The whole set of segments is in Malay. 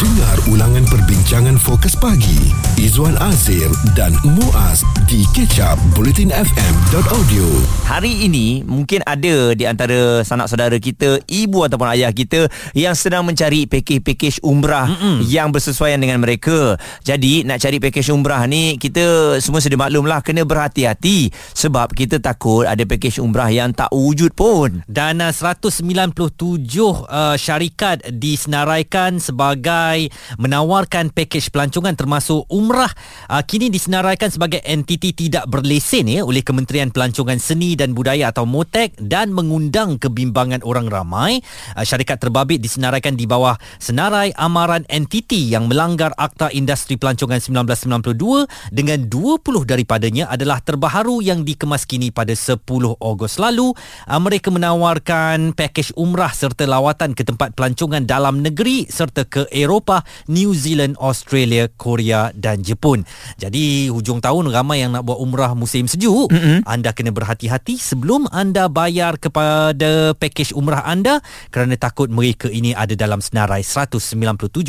Dengar ulangan perbincangan fokus pagi Izwan Azir dan Muaz di kecap bulletinfm.audio Hari ini mungkin ada di antara sanak saudara kita, ibu ataupun ayah kita yang sedang mencari pakej-pakej umrah Mm-mm. yang bersesuaian dengan mereka. Jadi nak cari pakej umrah ni kita semua sedia maklum lah kena berhati-hati sebab kita takut ada pakej umrah yang tak wujud pun. Dan uh, 197 uh, syarikat disenaraikan sebagai menawarkan pakej pelancongan termasuk umrah uh, kini disenaraikan sebagai entiti tidak berlesen ya oleh Kementerian Pelancongan Seni dan Budaya atau MOTEK dan mengundang kebimbangan orang ramai. Uh, syarikat terbabit disenaraikan di bawah senarai amaran entiti yang melanggar Akta Industri Pelancongan 1992 dengan 20 daripadanya adalah terbaharu yang dikemaskini pada 10 Ogos lalu. Uh, mereka menawarkan pakej umrah serta lawatan ke tempat pelancongan dalam negeri serta ke Eropah, New Zealand, Australia, Korea dan Jepun. Jadi hujung tahun ramai yang nak buat umrah musim sejuk. Mm-hmm. Anda kena berhati-hati sebelum anda bayar kepada pakej umrah anda kerana takut mereka ini ada dalam senarai 197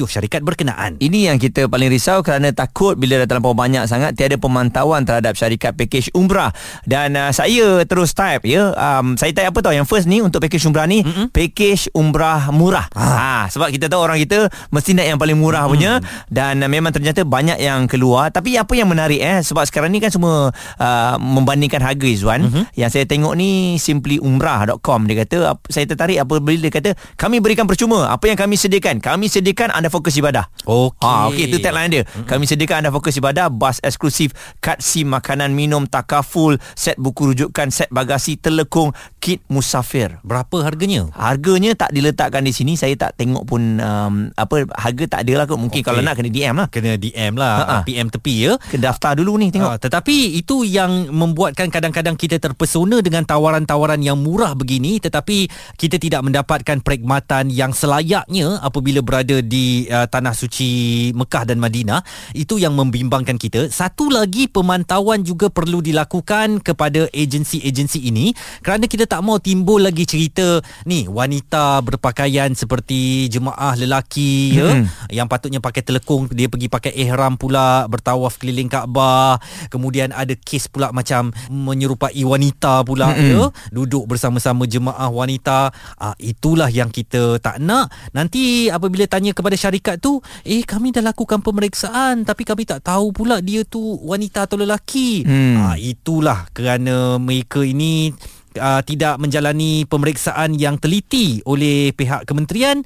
syarikat berkenaan. Ini yang kita paling risau kerana takut bila dah terlampau banyak sangat tiada pemantauan terhadap syarikat pakej umrah. Dan uh, saya terus type ya. Um, saya type apa tahu yang first ni untuk pakej umrah ni, mm-hmm. pakej umrah murah. Ha. ha sebab kita tahu orang kita mesti nak yang paling murah mm-hmm. punya dan uh, memang ternyata banyak yang keluar. Tapi apa yang menarik eh sebab sekarang ni kan semua uh, membandingkan harga Izwan mm-hmm. yang saya tengok ni simplyumrah.com dia kata saya tertarik apabila dia kata kami berikan percuma. Apa yang kami sediakan? Kami sediakan anda fokus ibadah. Okey. Ha okey itu tagline dia. Mm-hmm. kami sediakan anda fokus ibadah bas eksklusif kad sim makanan minum takaful set buku rujukan set bagasi telekung kit musafir. Berapa harganya? Harganya tak diletakkan di sini. Saya tak tengok pun um, apa harga tak ada lah kot. Mungkin okay. kalau nak kena DM lah. Kena DM lah. Ha-ha. PM tepi ya. Kena daftar dulu ni tengok. Ha, tetapi itu yang membuatkan kadang-kadang kita terpesona dengan tawaran-tawaran yang murah begini tetapi kita tidak mendapatkan perkhidmatan yang selayaknya apabila berada di uh, tanah suci Mekah dan Madinah. Itu yang membimbangkan kita. Satu lagi pemantauan juga perlu dilakukan kepada agensi-agensi ini. Kerana kita tak mau timbul lagi cerita ni wanita berpakaian seperti jemaah lelaki ya. Hmm. Yang patutnya pakai telekung dia pergi pakai ihram pula bertawaf keliling Kaabah. Kemudian ada kes pula macam menyerupai wanita pula mm-hmm. ya. Duduk bersama-sama jemaah wanita. Uh, itulah yang kita tak nak. Nanti apabila tanya kepada syarikat tu eh kami dah lakukan pemeriksaan tapi kami tak tahu pula dia tu wanita atau lelaki. Mm. uh, itulah kerana mereka ini uh, tidak menjalani pemeriksaan yang teliti oleh pihak kementerian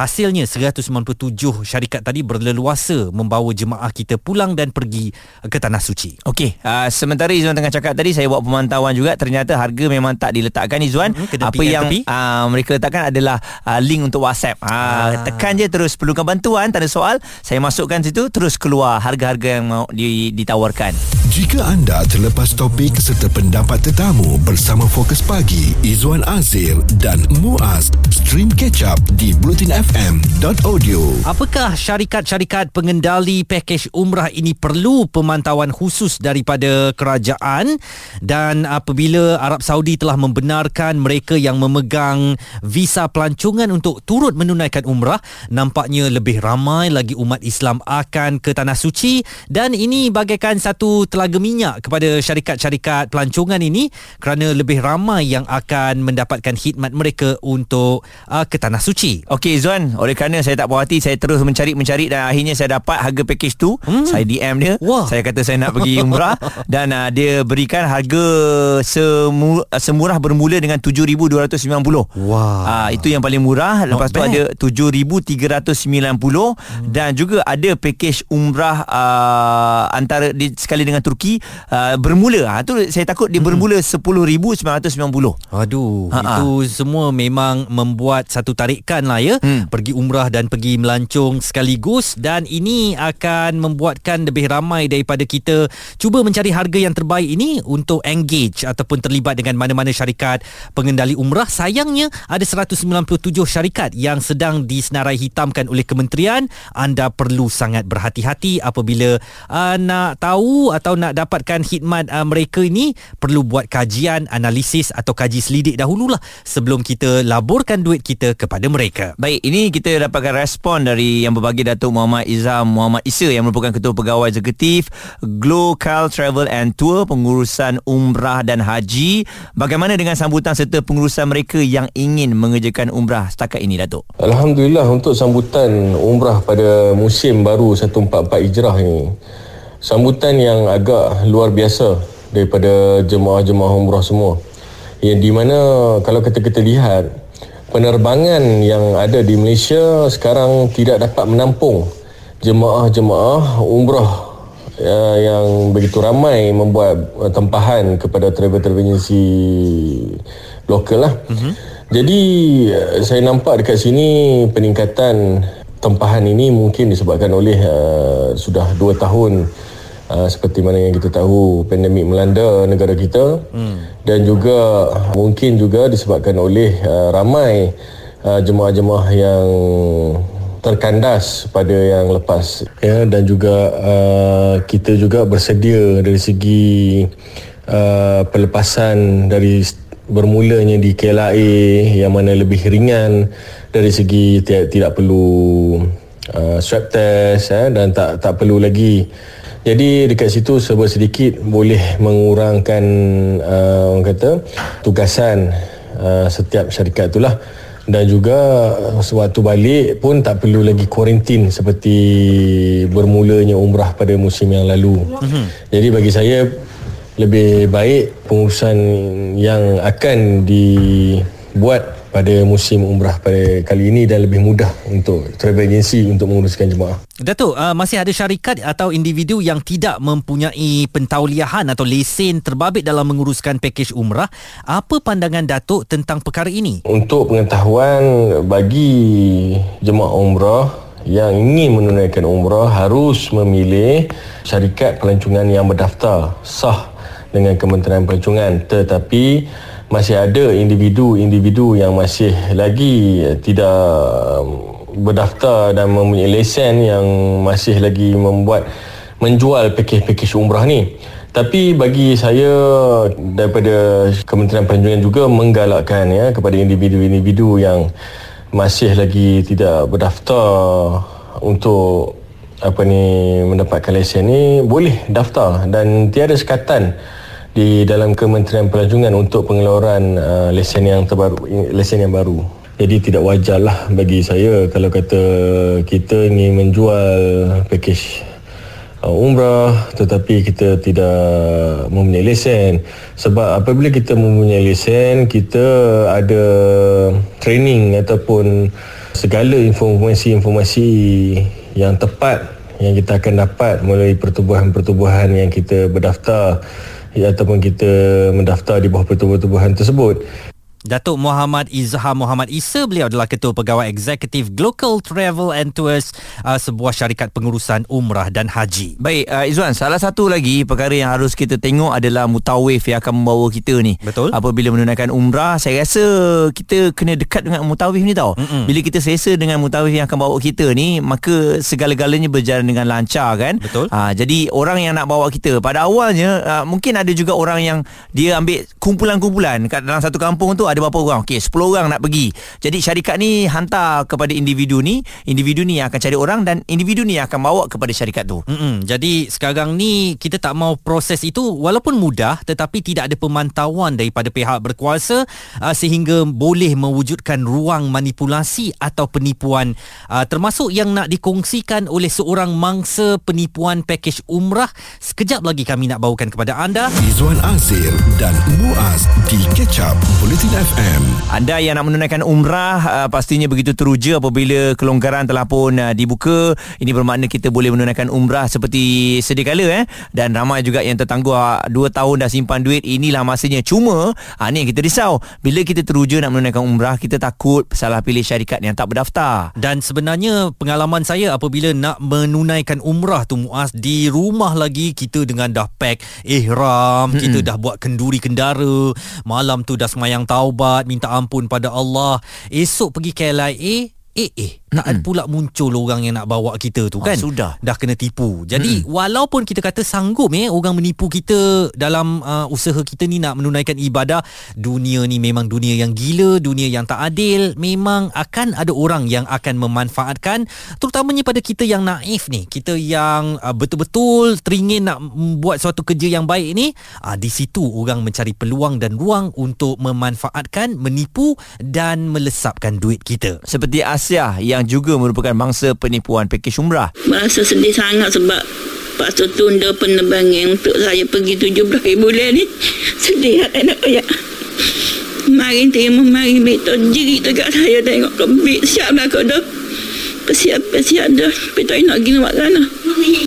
Hasilnya 197 syarikat tadi berleluasa membawa jemaah kita pulang dan pergi ke tanah suci. Okey, uh, sementara Izzuan tengah cakap tadi saya buat pemantauan juga ternyata harga memang tak diletakkan Izzuan. Hmm, Apa yang uh, mereka letakkan adalah uh, link untuk WhatsApp. Uh, ah. tekan je terus perlukan bantuan tak ada soal, saya masukkan situ terus keluar harga-harga yang mau ditawarkan. Jika anda terlepas topik serta pendapat tetamu bersama Fokus Pagi Izwan Azir dan Muaz, stream catch up di Blutin FM fm.audio. Apakah syarikat-syarikat pengendali pakej umrah ini perlu pemantauan khusus daripada kerajaan dan apabila Arab Saudi telah membenarkan mereka yang memegang visa pelancongan untuk turut menunaikan umrah, nampaknya lebih ramai lagi umat Islam akan ke tanah suci dan ini bagaikan satu telaga minyak kepada syarikat-syarikat pelancongan ini kerana lebih ramai yang akan mendapatkan khidmat mereka untuk uh, ke tanah suci. Okey Zuan oleh kerana saya tak puas hati saya terus mencari-mencari dan akhirnya saya dapat harga package tu hmm. saya DM dia Wah. saya kata saya nak pergi umrah dan uh, dia berikan harga semu, semurah bermula dengan 7290 wah uh, itu yang paling murah lepas Not tu bad. ada 7390 hmm. dan juga ada package umrah uh, antara di, sekali dengan Turki uh, bermula. Uh, tu saya takut dia hmm. bermula 10990 aduh Ha-ha. itu semua memang membuat satu tarikan lah ya. Hmm. Pergi umrah dan pergi melancong sekaligus. Dan ini akan membuatkan lebih ramai daripada kita cuba mencari harga yang terbaik ini untuk engage ataupun terlibat dengan mana-mana syarikat pengendali umrah. Sayangnya ada 197 syarikat yang sedang disenarai hitamkan oleh kementerian. Anda perlu sangat berhati-hati apabila uh, nak tahu atau nak dapatkan khidmat uh, mereka ini perlu buat kajian, analisis atau kaji selidik dahululah sebelum kita laburkan duit kita kepada mereka. Baik, ini kita dapatkan respon dari yang berbagi Datuk Muhammad Izam Muhammad Isa yang merupakan Ketua Pegawai Eksekutif Global Travel and Tour pengurusan umrah dan haji. Bagaimana dengan sambutan serta pengurusan mereka yang ingin mengerjakan umrah setakat ini Datuk? Alhamdulillah untuk sambutan umrah pada musim baru 144 Hijrah ini sambutan yang agak luar biasa daripada jemaah-jemaah umrah semua. Yang di mana kalau kita kita lihat penerbangan yang ada di Malaysia sekarang tidak dapat menampung jemaah-jemaah umrah ya, yang begitu ramai membuat tempahan kepada travel-travel agency lokal lah. Uh-huh. Jadi saya nampak dekat sini peningkatan tempahan ini mungkin disebabkan oleh uh, sudah 2 tahun uh, seperti mana yang kita tahu pandemik melanda negara kita hmm. dan juga mungkin juga disebabkan oleh uh, ramai uh, jemaah-jemaah yang terkandas pada yang lepas ya dan juga uh, kita juga bersedia dari segi uh, pelepasan dari bermulanya di KLIA yang mana lebih ringan dari segi tidak, tidak perlu uh, swab test ya, dan tak tak perlu lagi jadi dekat situ sebab sedikit boleh mengurangkan uh, orang kata tugasan uh, setiap syarikat itulah dan juga sewaktu balik pun tak perlu lagi kuarantin seperti bermulanya umrah pada musim yang lalu. Mm-hmm. Jadi bagi saya lebih baik pengurusan yang akan dibuat pada musim umrah pada kali ini dan lebih mudah untuk travel agency untuk menguruskan jemaah. Datuk, uh, masih ada syarikat atau individu yang tidak mempunyai pentauliahan atau lesen terbabit dalam menguruskan pakej umrah. Apa pandangan Datuk tentang perkara ini? Untuk pengetahuan bagi jemaah umrah yang ingin menunaikan umrah harus memilih syarikat pelancongan yang berdaftar sah dengan Kementerian Pelancongan tetapi masih ada individu-individu yang masih lagi tidak berdaftar dan mempunyai lesen yang masih lagi membuat menjual pakej-pakej umrah ni. Tapi bagi saya daripada Kementerian Pelancongan juga menggalakkan ya kepada individu-individu yang masih lagi tidak berdaftar untuk apa ni mendapatkan lesen ni boleh daftar dan tiada sekatan di dalam Kementerian Pelancongan untuk pengeluaran uh, lesen yang terbaru lesen yang baru. Jadi tidak wajarlah bagi saya kalau kata kita ingin menjual pakej uh, umrah tetapi kita tidak mempunyai lesen sebab apabila kita mempunyai lesen kita ada training ataupun segala informasi-informasi yang tepat yang kita akan dapat melalui pertubuhan-pertubuhan yang kita berdaftar ataupun kita mendaftar di bawah pertubuhan-pertubuhan tersebut. Datuk Muhammad Izhar Muhammad Isa beliau adalah ketua pegawai eksekutif Global Travel and Tours uh, sebuah syarikat pengurusan umrah dan haji. Baik uh, Izwan salah satu lagi perkara yang harus kita tengok adalah mutawif yang akan membawa kita ni. Betul. Apabila menunaikan umrah saya rasa kita kena dekat dengan mutawif ni tau. Mm-mm. Bila kita selesa dengan mutawif yang akan bawa kita ni maka segala-galanya berjalan dengan lancar kan. Betul. Uh, jadi orang yang nak bawa kita pada awalnya uh, mungkin ada juga orang yang dia ambil kumpulan-kumpulan kat dalam satu kampung tu ada berapa orang? Okey 10 orang nak pergi. Jadi syarikat ni hantar kepada individu ni individu ni yang akan cari orang dan individu ni yang akan bawa kepada syarikat tu. Mm-mm. jadi sekarang ni kita tak mau proses itu walaupun mudah tetapi tidak ada pemantauan daripada pihak berkuasa uh, sehingga boleh mewujudkan ruang manipulasi atau penipuan. Uh, termasuk yang nak dikongsikan oleh seorang mangsa penipuan pakej umrah. Sekejap lagi kami nak bawakan kepada anda. Izwan Azir dan Muaz di Catch Up Bulletin FM. Anda yang nak menunaikan umrah uh, pastinya begitu teruja apabila kelonggaran telah pun uh, dibuka. Ini bermakna kita boleh menunaikan umrah seperti sedia kala eh dan ramai juga yang tertangguh uh, 2 tahun dah simpan duit. Inilah masanya. Cuma uh, ni yang kita risau. Bila kita teruja nak menunaikan umrah kita takut salah pilih syarikat yang tak berdaftar. Dan sebenarnya pengalaman saya apabila nak menunaikan umrah tu Muaz di rumah lagi kita dengan dah pack ihram, kita dah buat kenduri kendara, malam tu dah semayang taubat, minta ampun pada Allah. Esok pergi KLIA, eh tak ada pula muncul orang yang nak bawa kita tu Ah, kan? sudah. dah kena tipu. Jadi walaupun kita kata sanggup eh orang menipu kita dalam uh, usaha kita ni nak menunaikan ibadah dunia ni memang dunia yang gila dunia yang tak adil memang akan ada orang yang akan memanfaatkan terutamanya pada kita yang naif ni. Kita yang uh, betul-betul teringin nak buat suatu kerja yang baik ni uh, di situ orang mencari peluang dan ruang untuk memanfaatkan menipu dan melesapkan duit kita. Seperti Asia yang juga merupakan mangsa penipuan pakej umrah. Merasa sedih sangat sebab Lepas tu tunda penerbangan untuk saya pergi 17 bulan ni. Sedih tak nak kayak. Mari terima, mari betul jerit dekat saya tengok kebik siap lah kau dah. Persiap, persiap dah. Tapi tak nak pergi nak mana.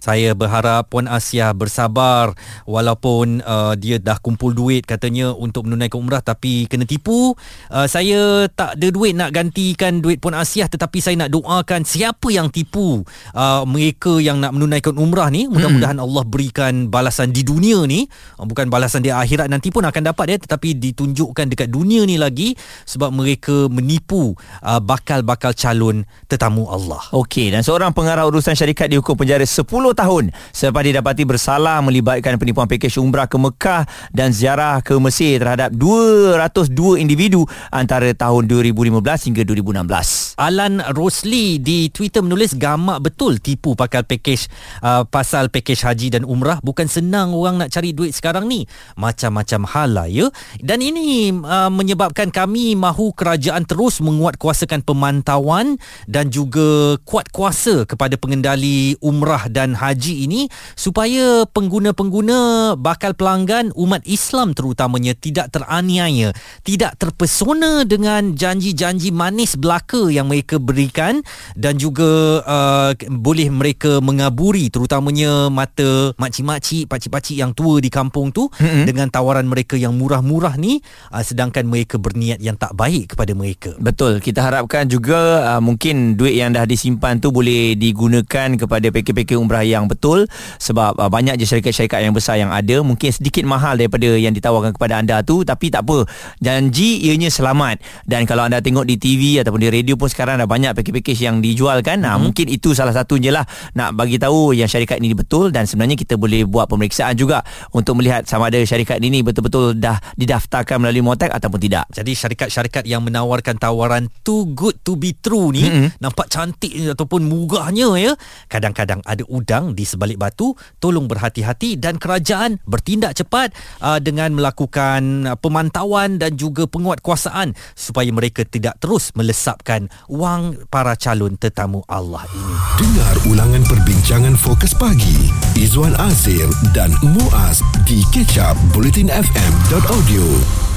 Saya berharap Puan Asia bersabar walaupun uh, dia dah kumpul duit katanya untuk menunaikan umrah tapi kena tipu. Uh, saya tak ada duit nak gantikan duit Puan Asia tetapi saya nak doakan siapa yang tipu uh, mereka yang nak menunaikan umrah ni mudah-mudahan Allah berikan balasan di dunia ni uh, bukan balasan di akhirat nanti pun akan dapat ya tetapi ditunjukkan dekat dunia ni lagi sebab mereka menipu uh, bakal-bakal calon tetamu Allah. Okey dan seorang pengarah urusan syarikat dihukum penjara 10 tahun selepas didapati bersalah melibatkan penipuan pakej umrah ke Mekah dan ziarah ke Mesir terhadap 202 individu antara tahun 2015 hingga 2016. Alan Rosli di Twitter menulis gamak betul tipu pakal pakej uh, pasal pakej haji dan umrah. Bukan senang orang nak cari duit sekarang ni. Macam-macam hal lah ya. Dan ini uh, menyebabkan kami mahu kerajaan terus menguatkuasakan pemantauan dan juga kuat kuasa kepada pengendali umrah dan haji ini supaya pengguna-pengguna bakal pelanggan umat Islam terutamanya tidak teraniaya tidak terpesona dengan janji-janji manis belaka yang mereka berikan dan juga uh, boleh mereka mengaburi terutamanya mata makcik-makcik, pakcik-pakcik yang tua di kampung tu mm-hmm. dengan tawaran mereka yang murah-murah ni uh, sedangkan mereka berniat yang tak baik kepada mereka. Betul, kita harapkan juga uh, mungkin duit yang dah disimpan tu boleh digunakan kepada pakej-pakej umrah yang betul sebab uh, banyak je syarikat-syarikat yang besar yang ada mungkin sedikit mahal daripada yang ditawarkan kepada anda tu tapi tak apa janji ianya selamat dan kalau anda tengok di TV ataupun di radio pun sekarang dah banyak pakej-pakej yang dijual kan mm-hmm. mungkin itu salah satunya lah nak bagi tahu yang syarikat ini betul dan sebenarnya kita boleh buat pemeriksaan juga untuk melihat sama ada syarikat ini betul-betul dah didaftarkan melalui Motek ataupun tidak Jadi syarikat-syarikat yang menawarkan tawaran too good to be true ni mm-hmm. nampak cantik ataupun murahnya ya. Kadang-kadang ada udang di sebalik batu. Tolong berhati-hati dan kerajaan bertindak cepat uh, dengan melakukan uh, pemantauan dan juga penguatkuasaan supaya mereka tidak terus melesapkan wang para calon tetamu Allah ini. Dengar ulangan perbincangan fokus pagi Izwan Azir dan Muaz di kecap bulletinfm.audio